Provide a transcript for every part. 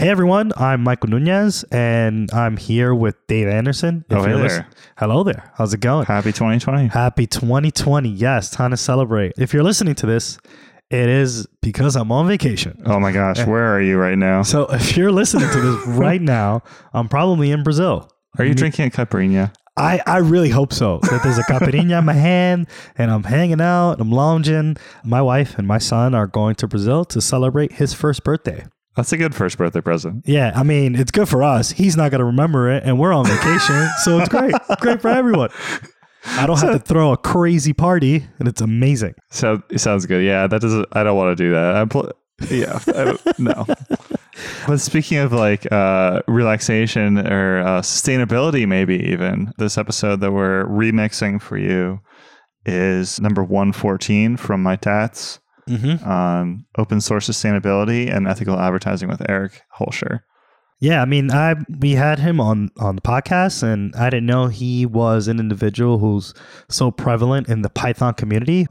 Hey everyone, I'm Michael Nunez and I'm here with Dave Anderson. Oh, hey there. listen- Hello there. How's it going? Happy 2020. Happy 2020. Yes, time to celebrate. If you're listening to this, it is because I'm on vacation. Oh my gosh, where are you right now? So if you're listening to this right now, I'm probably in Brazil. Are you drinking a caipirinha? I, I really hope so. That there's a caipirinha in my hand and I'm hanging out, I'm lounging. My wife and my son are going to Brazil to celebrate his first birthday. That's a good first birthday present. Yeah, I mean, it's good for us. He's not going to remember it, and we're on vacation, so it's great. It's great for everyone. I don't have to throw a crazy party, and it's amazing. So it sounds good. Yeah, that doesn't. I don't want to do that. I pl- yeah, no. But speaking of like uh, relaxation or uh, sustainability, maybe even this episode that we're remixing for you is number one fourteen from my tats Mm-hmm. on open source sustainability and ethical advertising with Eric Holscher. Yeah, I mean, I we had him on on the podcast, and I didn't know he was an individual who's so prevalent in the Python community.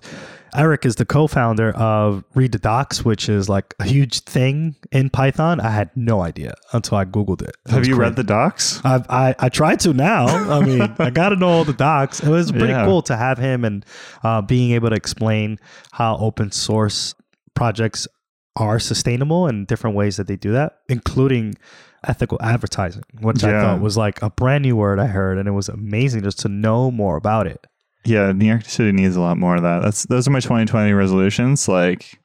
Eric is the co-founder of Read the Docs, which is like a huge thing in Python. I had no idea until I googled it. It Have you crazy. read the docs? I've, I I tried to now. I mean, I got to know all the docs. It was pretty Yeah. cool to have him and uh, being able to explain how open source projects are sustainable and different ways that they do that, including ethical advertising, which I thought was like a brand new word I heard, and it was amazing just to know more about it. Yeah, New York City needs a lot more of that. That's those are my 2020 resolutions. Like,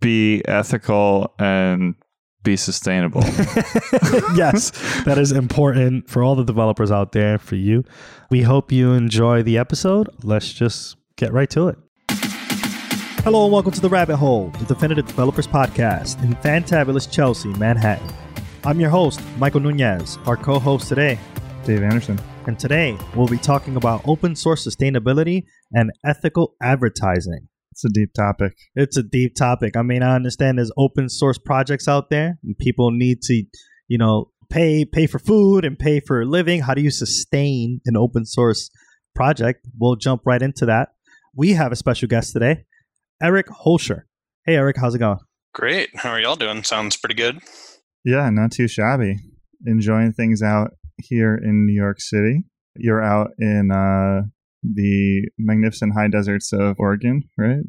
be ethical and be sustainable. yes, that is important for all the developers out there, for you. We hope you enjoy the episode. Let's just get right to it. Hello and welcome to The Rabbit Hole, the Definitive Developers Podcast in fantabulous Chelsea, Manhattan. I'm your host, Michael Nunez, our co host today. Dave Anderson. And today we'll be talking about open source sustainability and ethical advertising. It's a deep topic. It's a deep topic. I mean, I understand there's open source projects out there and people need to, you know, pay pay for food and pay for a living. How do you sustain an open source project? We'll jump right into that. We have a special guest today, Eric Holscher. Hey Eric, how's it going? Great. How are y'all doing? Sounds pretty good. Yeah, not too shabby. Enjoying things out here in New York City. You're out in uh, the magnificent high deserts of Oregon, right?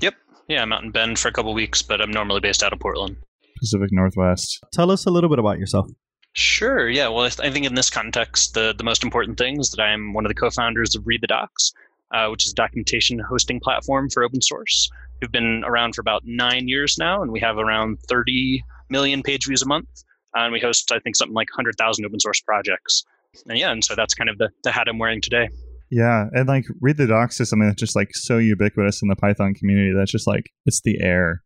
Yep. Yeah, I'm out in Bend for a couple weeks, but I'm normally based out of Portland. Pacific Northwest. Tell us a little bit about yourself. Sure. Yeah. Well, I th- I think in this context, the, the most important thing is that I'm one of the co-founders of Read the Docs, uh, which is a documentation hosting platform for open source. We've been around for about nine years now, and we have around 30 million page views a month. And we host, I think, something like 100,000 open source projects. And yeah, and so that's kind of the, the hat I'm wearing today. Yeah, and like read the docs is something that's just like so ubiquitous in the Python community that's just like it's the air.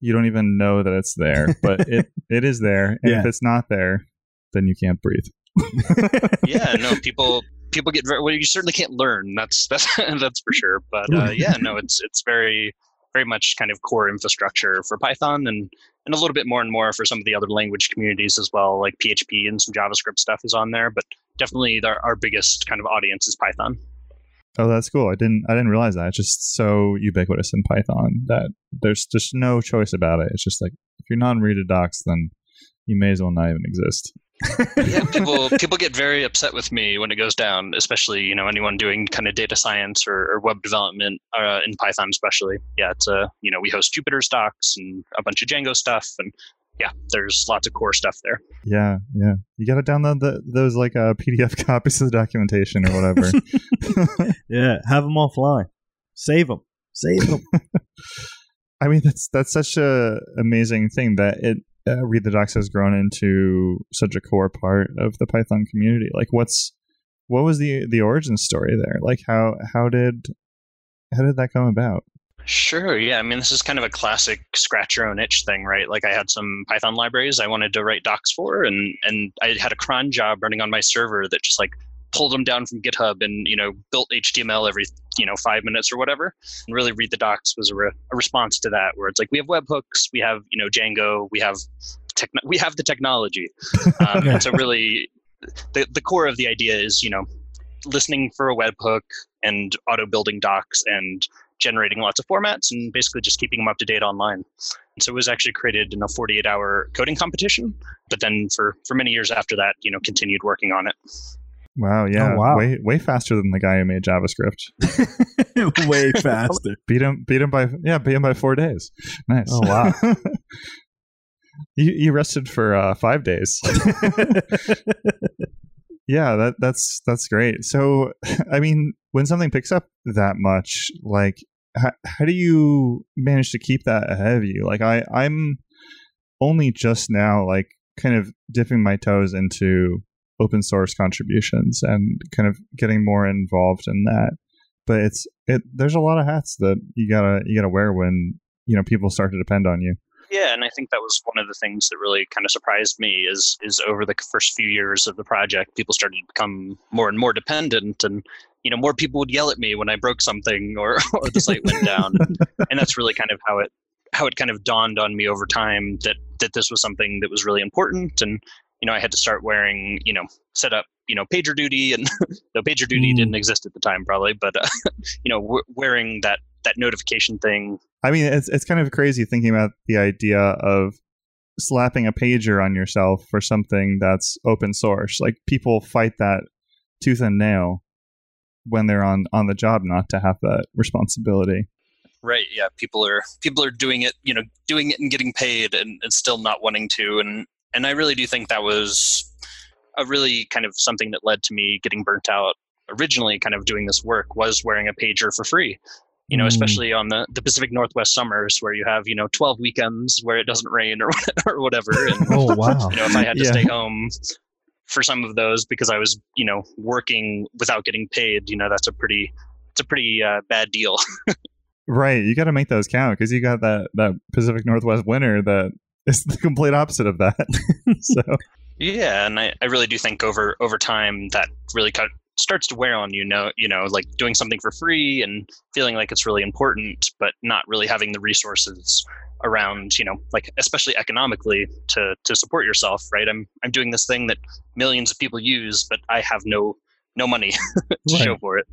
You don't even know that it's there, but it it is there. And Yeah. if it's not there, then you can't breathe. yeah, no, people people get very well. You certainly can't learn. That's that's that's for sure. But uh, yeah, no, it's it's very very much kind of core infrastructure for Python and and a little bit more and more for some of the other language communities as well, like PHP and some JavaScript stuff is on there. But definitely, our, our biggest kind of audience is Python. Oh, that's cool. I didn't I didn't realize that. It's just so ubiquitous in Python that there's just no choice about it. It's just like if you're not in read the docs, then you may as well not even exist. Yeah, people people get very upset with me when it goes down, especially you know anyone doing kind of data science or, or web development uh, in Python, especially. Yeah, it's a you know we host Jupyter's docs and a bunch of Django stuff, and yeah, there's lots of core stuff there. Yeah, yeah. You got to download the, those like uh, PDF copies of the documentation or whatever. Yeah, have them offline. Save them. Save them. I mean, that's that's such a amazing thing that it uh, read the docs has grown into such a core part of the Python community. Like, what's what was the the origin story there? Like, how how did how did that come about? Sure. Yeah. I mean, this is kind of a classic scratch your own itch thing, right? Like I had some Python libraries I wanted to write docs for, and and I had a cron job running on my server that just like pulled them down from GitHub and you know built HTML every you know five minutes or whatever. And really, read the docs was a, re- a response to that, where it's like we have webhooks, we have you know Django, we have tech, we have the technology, um, and so really, the the core of the idea is you know listening for a webhook and auto building docs and generating lots of formats and basically just keeping them up to date online. And so it was actually created in a 48 hour coding competition, but then for, for many years after that, you know, continued working on it. Wow, yeah, Oh, wow. way way faster than the guy who made JavaScript. Way faster. Beat him, beat him by yeah, beat him by four days. Nice. Oh, wow. you you rested for uh, five days. yeah, that that's that's great. So, I mean, when something picks up that much, like, how, how do you manage to keep that ahead of you? Like, I I'm only just now like kind of dipping my toes into open source contributions and kind of getting more involved in that. But it's it. There's a lot of hats that you gotta you gotta wear when you know people start to depend on you. Yeah, and I think that was one of the things that really kind of surprised me is is over the first few years of the project, people started to become more and more dependent, and you know more people would yell at me when I broke something or or the site went down, and that's really kind of how it how it kind of dawned on me over time that that this was something that was really important, and you know I had to start wearing you know set up you know pager duty, and though pager duty Mm. didn't exist at the time probably, but uh, you know w- wearing that that notification thing I mean, it's it's kind of crazy thinking about the idea of slapping a pager on yourself for something that's open source. Like people fight that tooth and nail when they're on on the job not to have that responsibility. Right. Yeah. People are people are doing it, you know, doing it and getting paid and, and still not wanting to. And and I really do think that was a really kind of something that led to me getting burnt out originally kind of doing this work was wearing a pager for free. You know, Mm. especially on the, the Pacific Northwest summers where you have, you know, 12 weekends where it doesn't rain or, or whatever. And, Oh wow. you know, if I had to Yeah. stay home for some of those because I was, you know, working without getting paid, you know, that's a pretty, it's a pretty uh, bad deal. Right, you got to make those count because you got that that Pacific Northwest winter that is the complete opposite of that. so Yeah, and I, I really do think over over time that really cut, starts to wear on you. Know you know like doing something for free and feeling like it's really important, but not really having the resources around you know like especially economically to to support yourself. Right? I'm I'm doing this thing that millions of people use, but I have no no money to Right. show for it.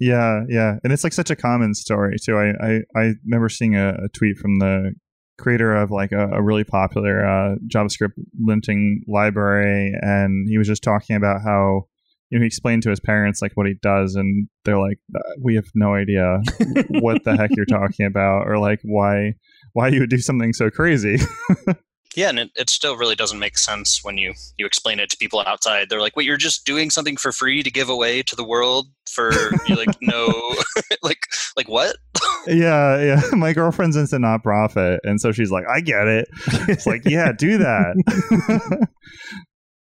Yeah, yeah, and it's like such a common story too. I I, I remember seeing a, a tweet from the creator of like a, a really popular uh, JavaScript linting library, and he was just talking about how you know he explained to his parents like what he does, and they're like, "Uh, "We have no idea what the heck you're talking about, or like why why you would do something so crazy." Yeah, and it, it still really doesn't make sense when you you explain it to people outside. They're like, "Wait, you're just doing something for free to give away to the world for like no like like what?" yeah, yeah. My girlfriend's into nonprofit, and so she's like, "I get it." It's like, yeah, do that.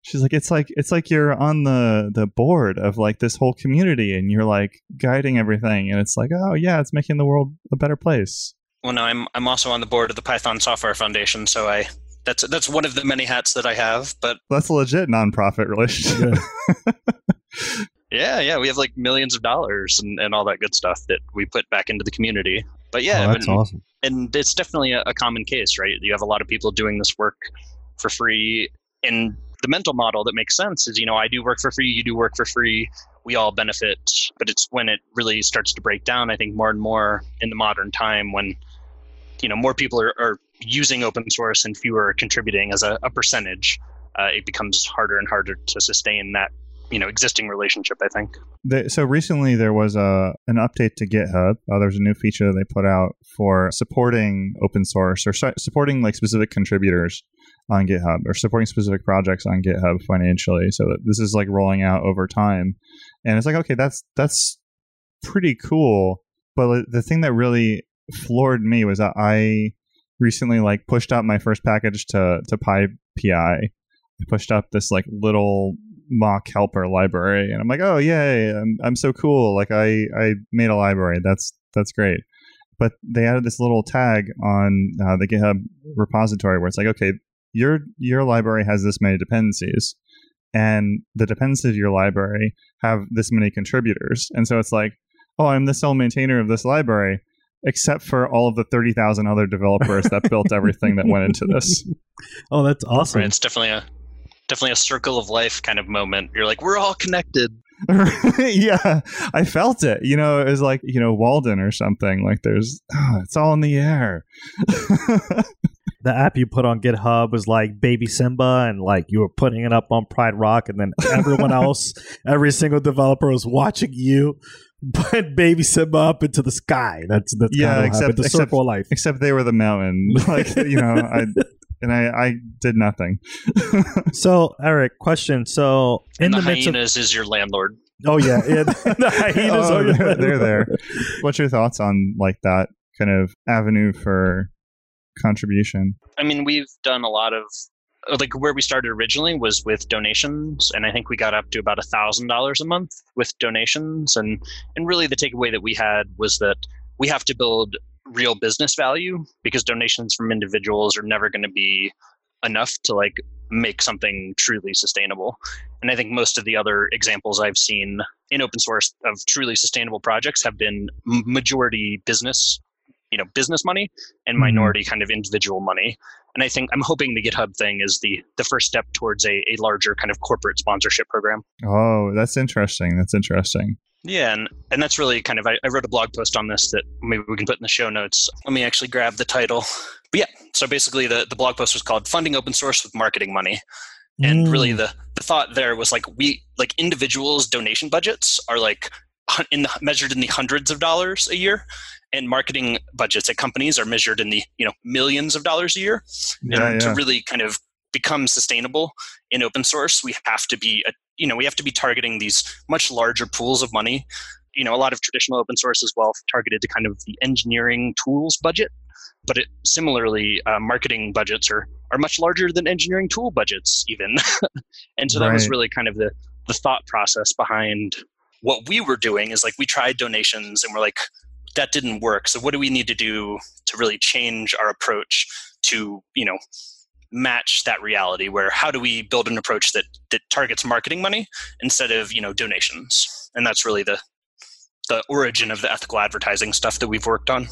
She's like, it's like it's like you're on the the board of like this whole community, and you're like guiding everything, and it's like, oh yeah, it's making the world a better place. Well, no, I'm I'm also on the board of the Python Software Foundation, so I that's that's one of the many hats that I have. But That's a legit nonprofit relationship. yeah, yeah, we have like millions of dollars and, and all that good stuff that we put back into the community. But yeah, oh, that's and- awesome. and it's definitely a, a common case, right? You have a lot of people doing this work for free, and the mental model that makes sense is, you know, I do work for free, you do work for free, we all benefit. But it's when it really starts to break down, I think, more and more in the modern time when, you know, more people are, are using open source and fewer contributing as a, a percentage. Uh, it becomes harder and harder to sustain that, you know, existing relationship. I think. So recently there was a an update to GitHub. Uh, there's a new feature they put out for supporting open source or su- supporting like specific contributors on GitHub or supporting specific projects on GitHub financially. So this is like rolling out over time, and it's like okay, that's that's pretty cool. But the thing that really floored me was that I recently like pushed out my first package to to PyPI. I pushed up this like little mock helper library and i'm like oh yay i'm, I'm so cool like i i made a library that's that's great but they added this little tag on uh, the github repository where it's like okay your your library has this many dependencies and the dependencies of your library have this many contributors and so it's like oh i'm the sole maintainer of this library except for all of the 30,000 other developers that built everything that went into this Oh, that's awesome. Right? It's definitely a definitely a circle of life kind of moment. You're like, we're all connected. yeah, I felt it. You know, it was like you know Walden or something. Like there's, oh, it's all in the air. the app you put on GitHub was like Baby Simba, and like you were putting it up on Pride Rock, and then everyone else, every single developer was watching you put Baby Simba up into the sky. That's that's Yeah, kind of except- the except- circle of life. Except they were the mountain. Like you know, I and I I did nothing. So Eric, question. So in and the, the, midst of hyenas is your landlord. oh yeah, yeah the hyenas Oh, are they're, they're there. What's your thoughts on like that kind of avenue for contribution? I mean, we've done a lot of like where we started originally was with donations, and I think we got up to about a thousand dollars a month with donations, and and really the takeaway that we had was that we have to build real business value because donations from individuals are never going to be enough to like make something truly sustainable. And I think most of the other examples I've seen in open source of truly sustainable projects have been majority business, you know, business money and Mhm. minority kind of individual money. And I think I'm hoping the GitHub thing is the the first step towards a, a larger kind of corporate sponsorship program. Oh, that's interesting. That's interesting. Yeah, and, and that's really kind of I, I wrote a blog post on this that maybe we can put in the show notes. Let me actually grab the title. But yeah, so basically the, the blog post was called Funding Open Source with Marketing Money. And Mm. really the, the thought there was like we like individuals donation budgets are like in the, measured in the hundreds of dollars a year and marketing budgets at companies are measured in the you know millions of dollars a year. Yeah, and yeah. to really kind of become sustainable in open source we have to be a, you know we have to be targeting these much larger pools of money. You know a lot of traditional open source as well targeted to kind of the engineering tools budget but it similarly uh, marketing budgets are are much larger than engineering tool budgets even. And so that was really kind of the the thought process behind what we were doing is like we tried donations and we're like that didn't work. So what do we need to do to really change our approach to you know match that reality where how do we build an approach that that targets marketing money instead of you know donations? And that's really the the origin of the ethical advertising stuff that we've worked on.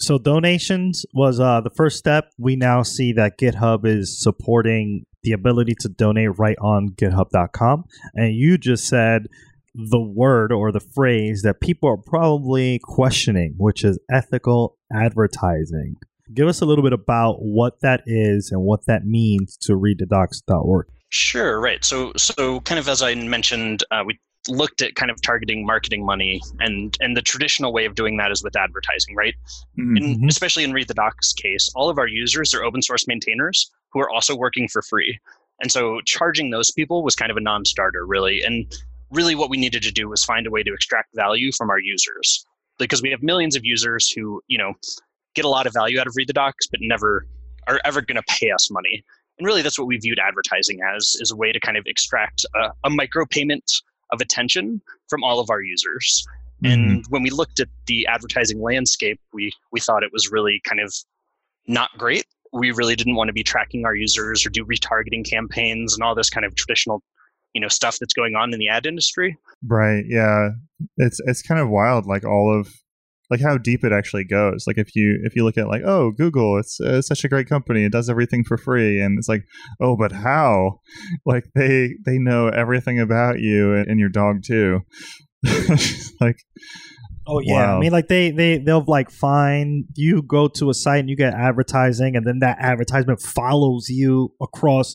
So donations was uh, the first step. We now see that GitHub is supporting the ability to donate right on GitHub.com, and you just said the word or the phrase that people are probably questioning, which is ethical advertising. Give us a little bit about what that is and what that means to readthedocs.org. Sure, right. So, so kind of as I mentioned, uh, we looked at kind of targeting marketing money, and and the traditional way of doing that is with advertising, right? Mhm. In, Mhm. Especially in Read the Docs case, all of our users are open source maintainers who are also working for free, and so charging those people was kind of a non-starter, really. And really, what we needed to do was find a way to extract value from our users, because we have millions of users who, you know, get a lot of value out of Read the Docs, but never are ever going to pay us money. And really that's what we viewed advertising as is a way to kind of extract a, a micro payment of attention from all of our users. Mhm. and when we looked at the advertising landscape we we thought it was really kind of not great. We really didn't want to be tracking our users or do retargeting campaigns and all this kind of traditional you know stuff that's going on in the ad industry Right. Yeah. It's it's kind of wild. Like all of like how deep it actually goes. Like if you if you look at like oh Google, it's, uh, such a great company. It does everything for free, and it's like oh, but how? Like they they know everything about you and, and your dog too. like Oh yeah, I mean, like they they they'll like find you go to a site and you get advertising, and then that advertisement follows you across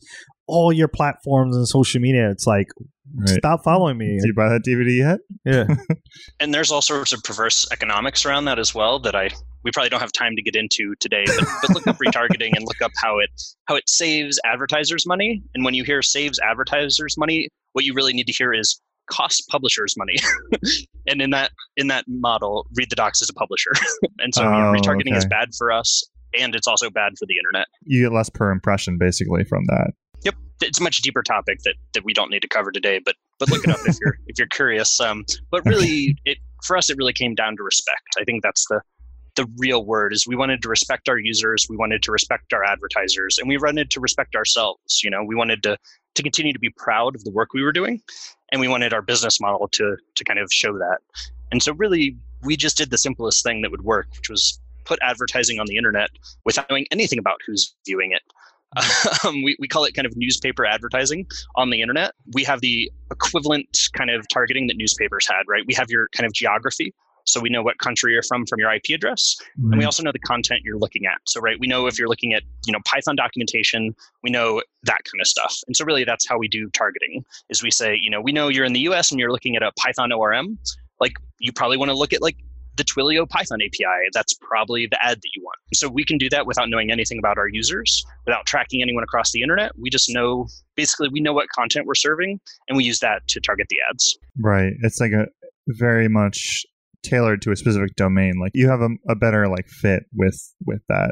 all your platforms and social media. It's like right. stop following me. Did you buy that DVD yet? Yeah, and there's all sorts of perverse economics around that as well that I we probably don't have time to get into today. But, but look up retargeting and look up how it how it saves advertisers money. And when you hear saves advertisers money, what you really need to hear is cost publishers money. and in that in that model, Read the Docs as a publisher, and so you know, Oh, retargeting is bad for us, and it's also bad for the internet. You get less per impression basically from that. Yep, it's a much deeper topic that, that we don't need to cover today. But but look it up if you're if you're curious. Um, but really, it for us it really came down to respect. I think that's the the real word is we wanted to respect our users, we wanted to respect our advertisers, and we wanted to respect ourselves. You know, we wanted to to continue to be proud of the work we were doing, and we wanted our business model to to kind of show that. And so really, we just did the simplest thing that would work, which was put advertising on the internet without knowing anything about who's viewing it Um, we, we call it kind of newspaper advertising on the internet. We have the equivalent kind of targeting that newspapers had, right? We have your kind of geography. So we know what country you're from from your IP address. And we also know the content you're looking at. So, right, we know if you're looking at, you know, Python documentation, we know that kind of stuff. And so really that's how we do targeting is we say, you know, we know you're in the US and you're looking at a Python ORM. Like you probably want to look at like the Twilio Python API. That's probably the ad that you want. So we can do that without knowing anything about our users, without tracking anyone across the internet. We just know basically we know what content we're serving and we use that to target the ads. Right. It's like a very much tailored to a specific domain. Like you have a, a better like fit with with that.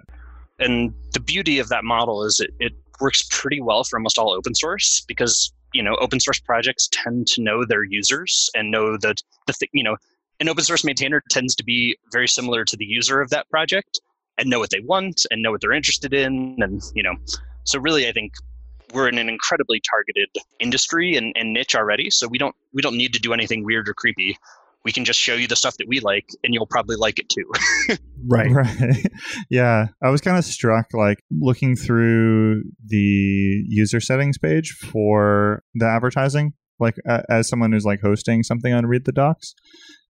And the beauty of that model is it, it works pretty well for almost all open source because you know open source projects tend to know their users and know that the th- you know an open source maintainer tends to be very similar to the user of that project and know what they want and know what they're interested in and you know so really i think we're in an incredibly targeted industry and, and niche already so we don't we don't need to do anything weird or creepy. We can just show you the stuff that we like and you'll probably like it too. Right. Right. Yeah. I was kind of struck like looking through the user settings page for the advertising like uh, as someone who's like hosting something on read the docs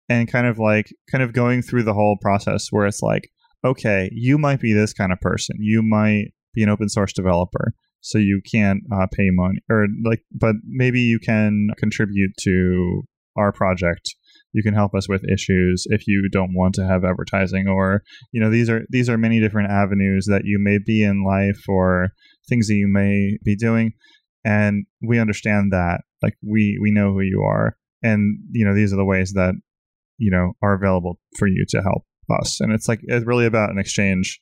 and kind of like kind of going through the whole process where it's like okay you might be this kind of person. You might be an open source developer so you can't uh, pay money or like but maybe you can contribute to our project. You can help us with issues if you don't want to have advertising or you know these are these are many different avenues that you may be in life or things that you may be doing and we understand that. Like we we know who you are and you know these are the ways that you know are available for you to help us. And it's like it's really about an exchange.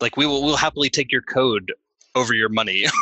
Like we will we'll happily take your code over your money.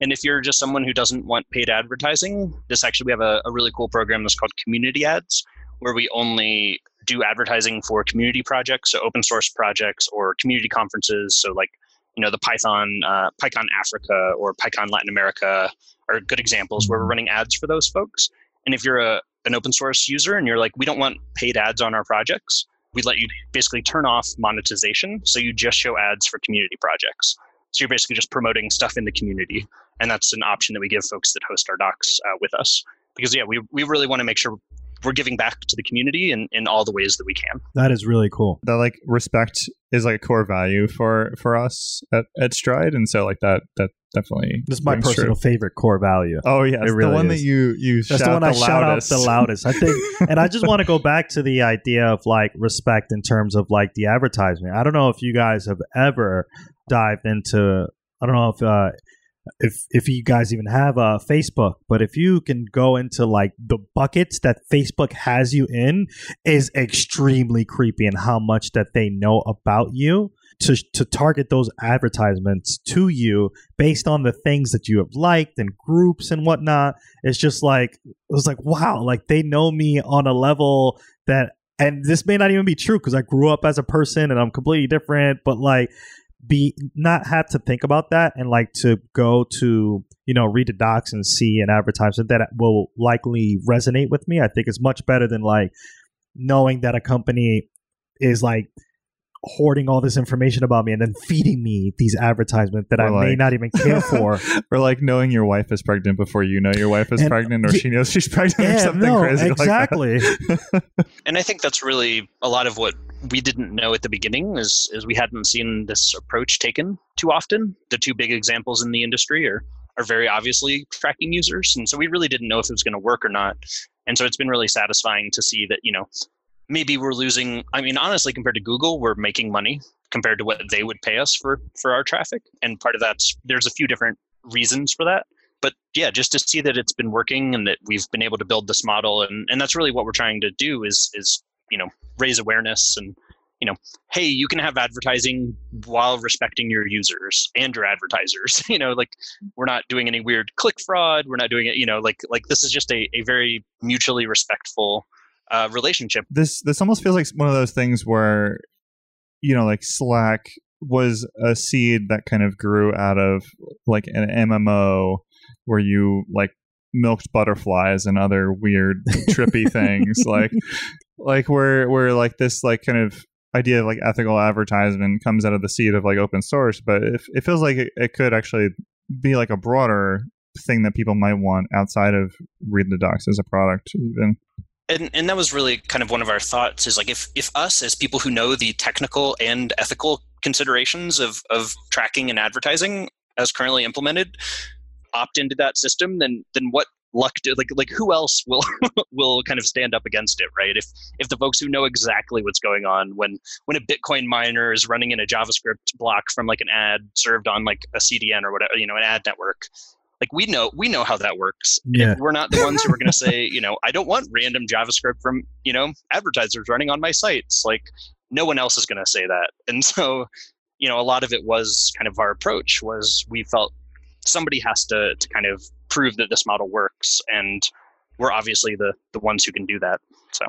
And if you're just someone who doesn't want paid advertising this actually we have a, a really cool program that's called community ads where we only do advertising for community projects so open source projects or community conferences. So like you know the python uh, pycon africa or pycon latin america are good examples where we're running ads for those folks. And if you're a, an open source user and you're like, we don't want paid ads on our projects, we let you basically turn off monetization. So you just show ads for community projects. So you're basically just promoting stuff in the community. And that's an option that we give folks that host our docs uh, with us. Because, yeah, we, we really want to make sure we're giving back to the community in, in all the ways that we can. That is really cool. That like respect is like a core value for for us at, at Stride, and so like that that definitely this is my personal true. favorite core value. Oh yeah, it really the one is. that you you that's the one the I shout out the loudest. I think, and I just want to go back to the idea of like respect in terms of like the advertisement. I don't know if you guys have ever dived into. I don't know if uh, if if you guys even have a Facebook, but if you can go into like the buckets that Facebook has you in is extremely creepy and how much that they know about you to to target those advertisements to you based on the things that you have liked and groups and whatnot. It's just like it was like wow, like they know me on a level that and this may not even be true because I grew up as a person and I'm completely different, but like be not have to think about that and like to go to you know read the docs and see an advertisement that will likely resonate with me i think it's much better than like knowing that a company is like hoarding all this information about me and then feeding me these advertisements that or I like, may not even care for. or like knowing your wife is pregnant before you know your wife is and, uh, pregnant or y- she knows she's pregnant yeah, or something no, crazy. Exactly. Like and I think that's really a lot of what we didn't know at the beginning is, is we hadn't seen this approach taken too often. The two big examples in the industry are are very obviously tracking users. And so we really didn't know if it was going to work or not. And so it's been really satisfying to see that, you know, maybe we're losing i mean honestly compared to google we're making money compared to what they would pay us for for our traffic. And part of that's there's a few different reasons for that. But yeah just to see that it's been working and that we've been able to build this model. And and that's really what we're trying to do is is you know raise awareness and you know hey you can have advertising while respecting your users and your advertisers. You know like we're not doing any weird click fraud. We're not doing it you know like like this is just a, a very mutually respectful uh, relationship. This this almost feels like one of those things where you know, like Slack was a seed that kind of grew out of like an MMO where you like milked butterflies and other weird trippy things. Like like where where like this like kind of idea of like ethical advertisement comes out of the seed of like open source, but it, it feels like it, it could actually be like a broader thing that people might want outside of read the docs as a product even and and that was really kind of one of our thoughts is like if if us as people who know the technical and ethical considerations of of tracking and advertising as currently implemented opt into that system then then what luck do like like who else will will kind of stand up against it right? If if the folks who know exactly what's going on when when a bitcoin miner is running in a javascript block from like an ad served on like a cdn or whatever you know an ad network like we know we know how that works. Yeah. we're not the ones who are going to say you know i don't want random javascript from you know advertisers running on my sites like no one else is going to say that. And so you know a lot of it was kind of our approach was we felt somebody has to to kind of prove that this model works and we're obviously the the ones who can do that so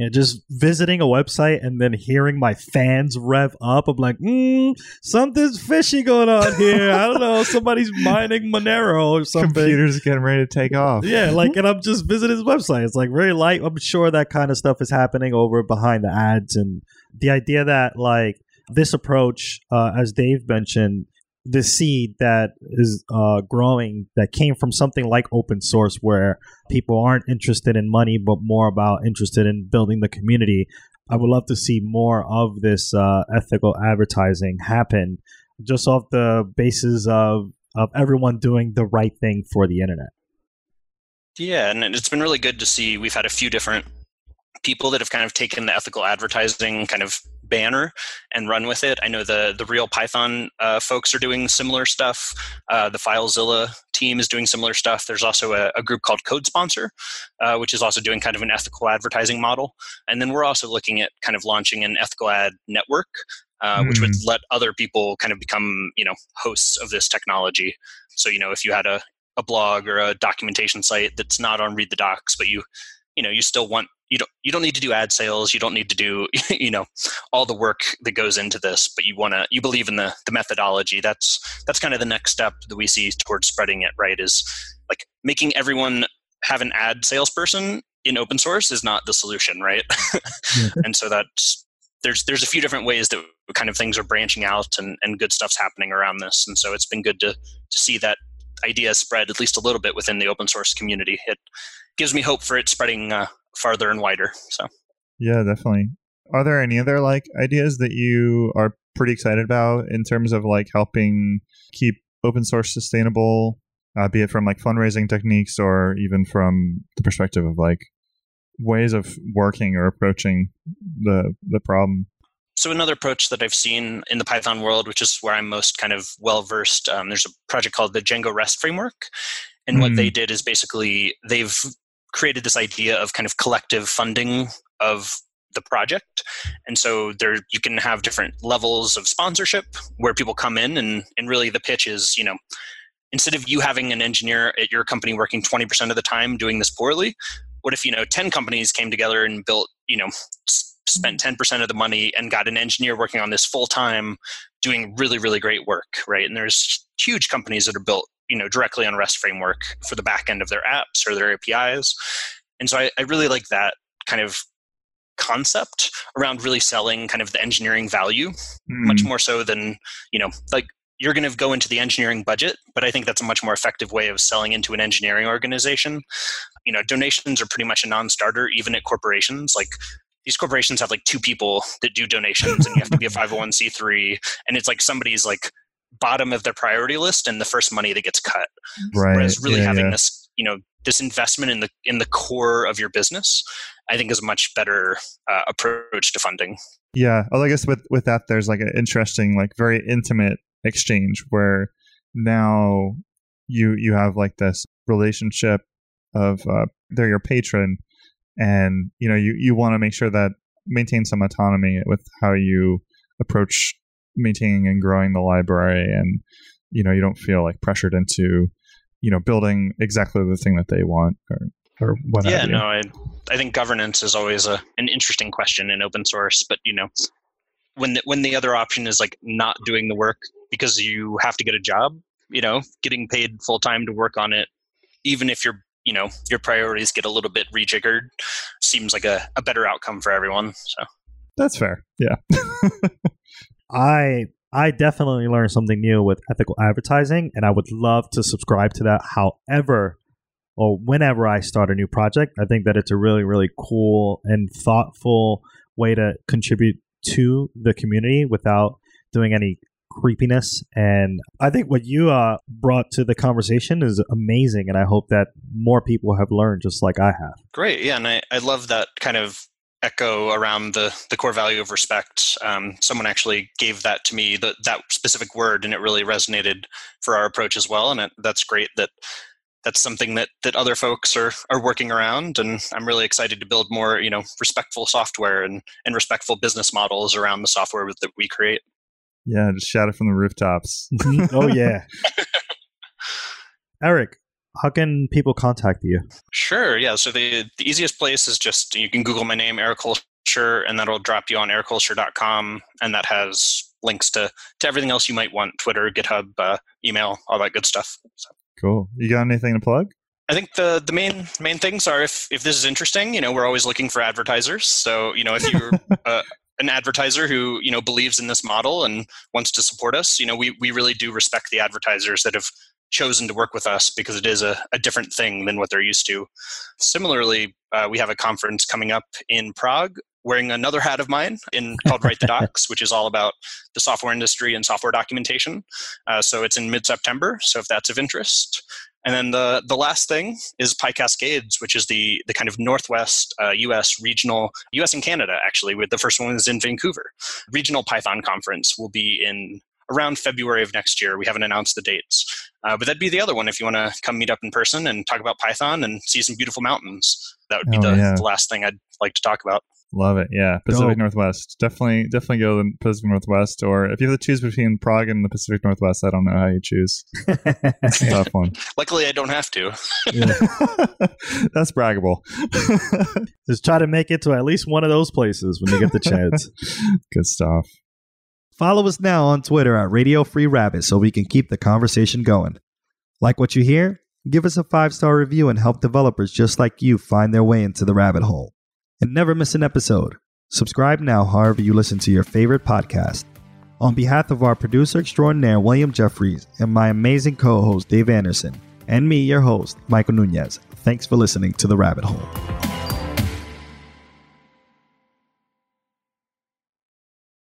Yeah, just visiting a website and then hearing my fans rev up. I'm like, mm, something's fishy going on here. I don't know. Somebody's mining Monero or something. computers getting ready to take off Yeah, like, and I'm just visiting his website. It's like very light. I'm sure that kind of stuff is happening over behind the ads, and the idea that like this approach, uh, as Dave mentioned, the seed that is uh, growing that came from something like open source, where people aren't interested in money but more about interested in building the community. I would love to see more of this uh, ethical advertising happen, just off the basis of of everyone doing the right thing for the internet. Yeah, and it's been really good to see. We've had a few different people that have kind of taken the ethical advertising kind of banner and run with it. I know the the real Python uh, folks are doing similar stuff. Uh, the FileZilla team is doing similar stuff. There's also a, a group called Code Sponsor, uh, which is also doing kind of an ethical advertising model. And then we're also looking at kind of launching an ethical ad network. Uh, Which would let other people kind of become, you know, hosts of this technology. So, you know, if you had a, a blog or a documentation site that's not on Read the Docs, but you, you know, you still want you don't you don't need to do ad sales. You don't need to do you know all the work that goes into this but you want to you believe in the the methodology. That's that's kind of the next step that we see towards spreading it right is like making everyone have an ad salesperson in open source is not the solution right? And so that's there's there's a few different ways that kind of things are branching out and, and good stuff's happening around this. And so it's been good to to see that idea spread at least a little bit within the open source community. It gives me hope for it spreading uh, farther and wider. So Yeah, definitely. Are there any other like ideas that you are pretty excited about in terms of like helping keep open source sustainable, uh, be it from like fundraising techniques or even from the perspective of like ways of working or approaching the the problem? so another approach that I've seen in the Python world, which is where I'm most kind of well versed, um, there's a project called the Django REST framework, and mm. what they did is basically they've created this idea of kind of collective funding of the project. And so there you can have different levels of sponsorship where people come in and and really the pitch is you know instead of you having an engineer at your company working 20% of the time doing this poorly what if you know 10 companies came together and built you know spent 10% of the money and got an engineer working on this full time doing really really great work right? And there's huge companies that are built you know directly on rest framework for the back end of their apps or their apis and so i, I really like that kind of concept around really selling kind of the engineering value mm. much more so than you know like you're going to go into the engineering budget but i think that's a much more effective way of selling into an engineering organization. You know donations are pretty much a non-starter even at corporations. Like these corporations have like two people that do donations and you have to be a 501c3 and it's like somebody's like bottom of their priority list and the first money that gets cut. Right. Whereas really yeah, having yeah. this you know this investment in the in the core of your business i think is a much better uh, approach to funding. Yeah. Well i guess with with that there's like an interesting like very intimate exchange where now you you have like this relationship of uh, they're your patron and you know you you want to make sure that maintain some autonomy with how you approach maintaining and growing the library and you know you don't feel like pressured into you know building exactly the thing that they want or or what yeah no i i think governance is always a an interesting question in open source but you know when the, when the other option is like not doing the work because you have to get a job you know getting paid full time to work on it even if your you know your priorities get a little bit rejiggered seems like a, a better outcome for everyone so That's fair. Yeah. I I definitely learned something new with ethical advertising, and I would love to subscribe to that. However, or whenever I start a new project, I think that it's a really, really cool and thoughtful way to contribute to the community without doing any creepiness. And I think what you uh, brought to the conversation is amazing, and I hope that more people have learned just like I have. Great, yeah, and I, I love that kind of echo around the the core value of respect. Um, someone actually gave that to me, that that specific word, and it really resonated for our approach as well. And it, that's great that that's something that that other folks are are working around. And I'm really excited to build more, you know, respectful software and and respectful business models around the software that we create. Yeah, just shout it from the rooftops. oh yeah, Eric, how can people contact you? Sure. Yeah. So the, the easiest place is just you can Google my name, Eric Holscher, and that'll drop you on ericholscher.com. And that has links to, to everything else you might want Twitter, GitHub, uh, email, all that good stuff. So. Cool. You got anything to plug? I think the the main main things are if if this is interesting, you know, we're always looking for advertisers. So you know, if you're uh, an advertiser who you know believes in this model and wants to support us, you know, we we really do respect the advertisers that have chosen to work with us because it is a, a different thing than what they're used to. Similarly, uh, we have a conference coming up in Prague wearing another hat of mine in called Write the Docs, which is all about the software industry and software documentation. Uh, so it's in mid-September. So if that's of interest, and then the the last thing is PyCascades, which is the the kind of Northwest uh, U.S. regional U.S. and Canada actually. With the first one is in Vancouver. Regional Python conference will be in around February of next year. We haven't announced the dates, uh, but that'd be the other one if you want to come meet up in person and talk about Python and see some beautiful mountains. That would be oh, the, yeah. the, last thing I'd like to talk about. Love it. Yeah. Pacific Dope. Northwest. Definitely, definitely go to the Pacific Northwest. Or if you have to choose between Prague and the Pacific Northwest, I don't know how you choose. It's a tough one. Luckily, I don't have to. That's braggable. Just try to make it to at least one of those places when you get the chance. Good stuff. Follow us now on Twitter at Radio Free Rabbit so we can keep the conversation going. Like what you hear? Give us a five star review and help developers just like you find their way into the rabbit hole. And never miss an episode. Subscribe now, however, you listen to your favorite podcast. On behalf of our producer extraordinaire, William Jeffries, and my amazing co host, Dave Anderson, and me, your host, Michael Nunez, thanks for listening to The Rabbit Hole.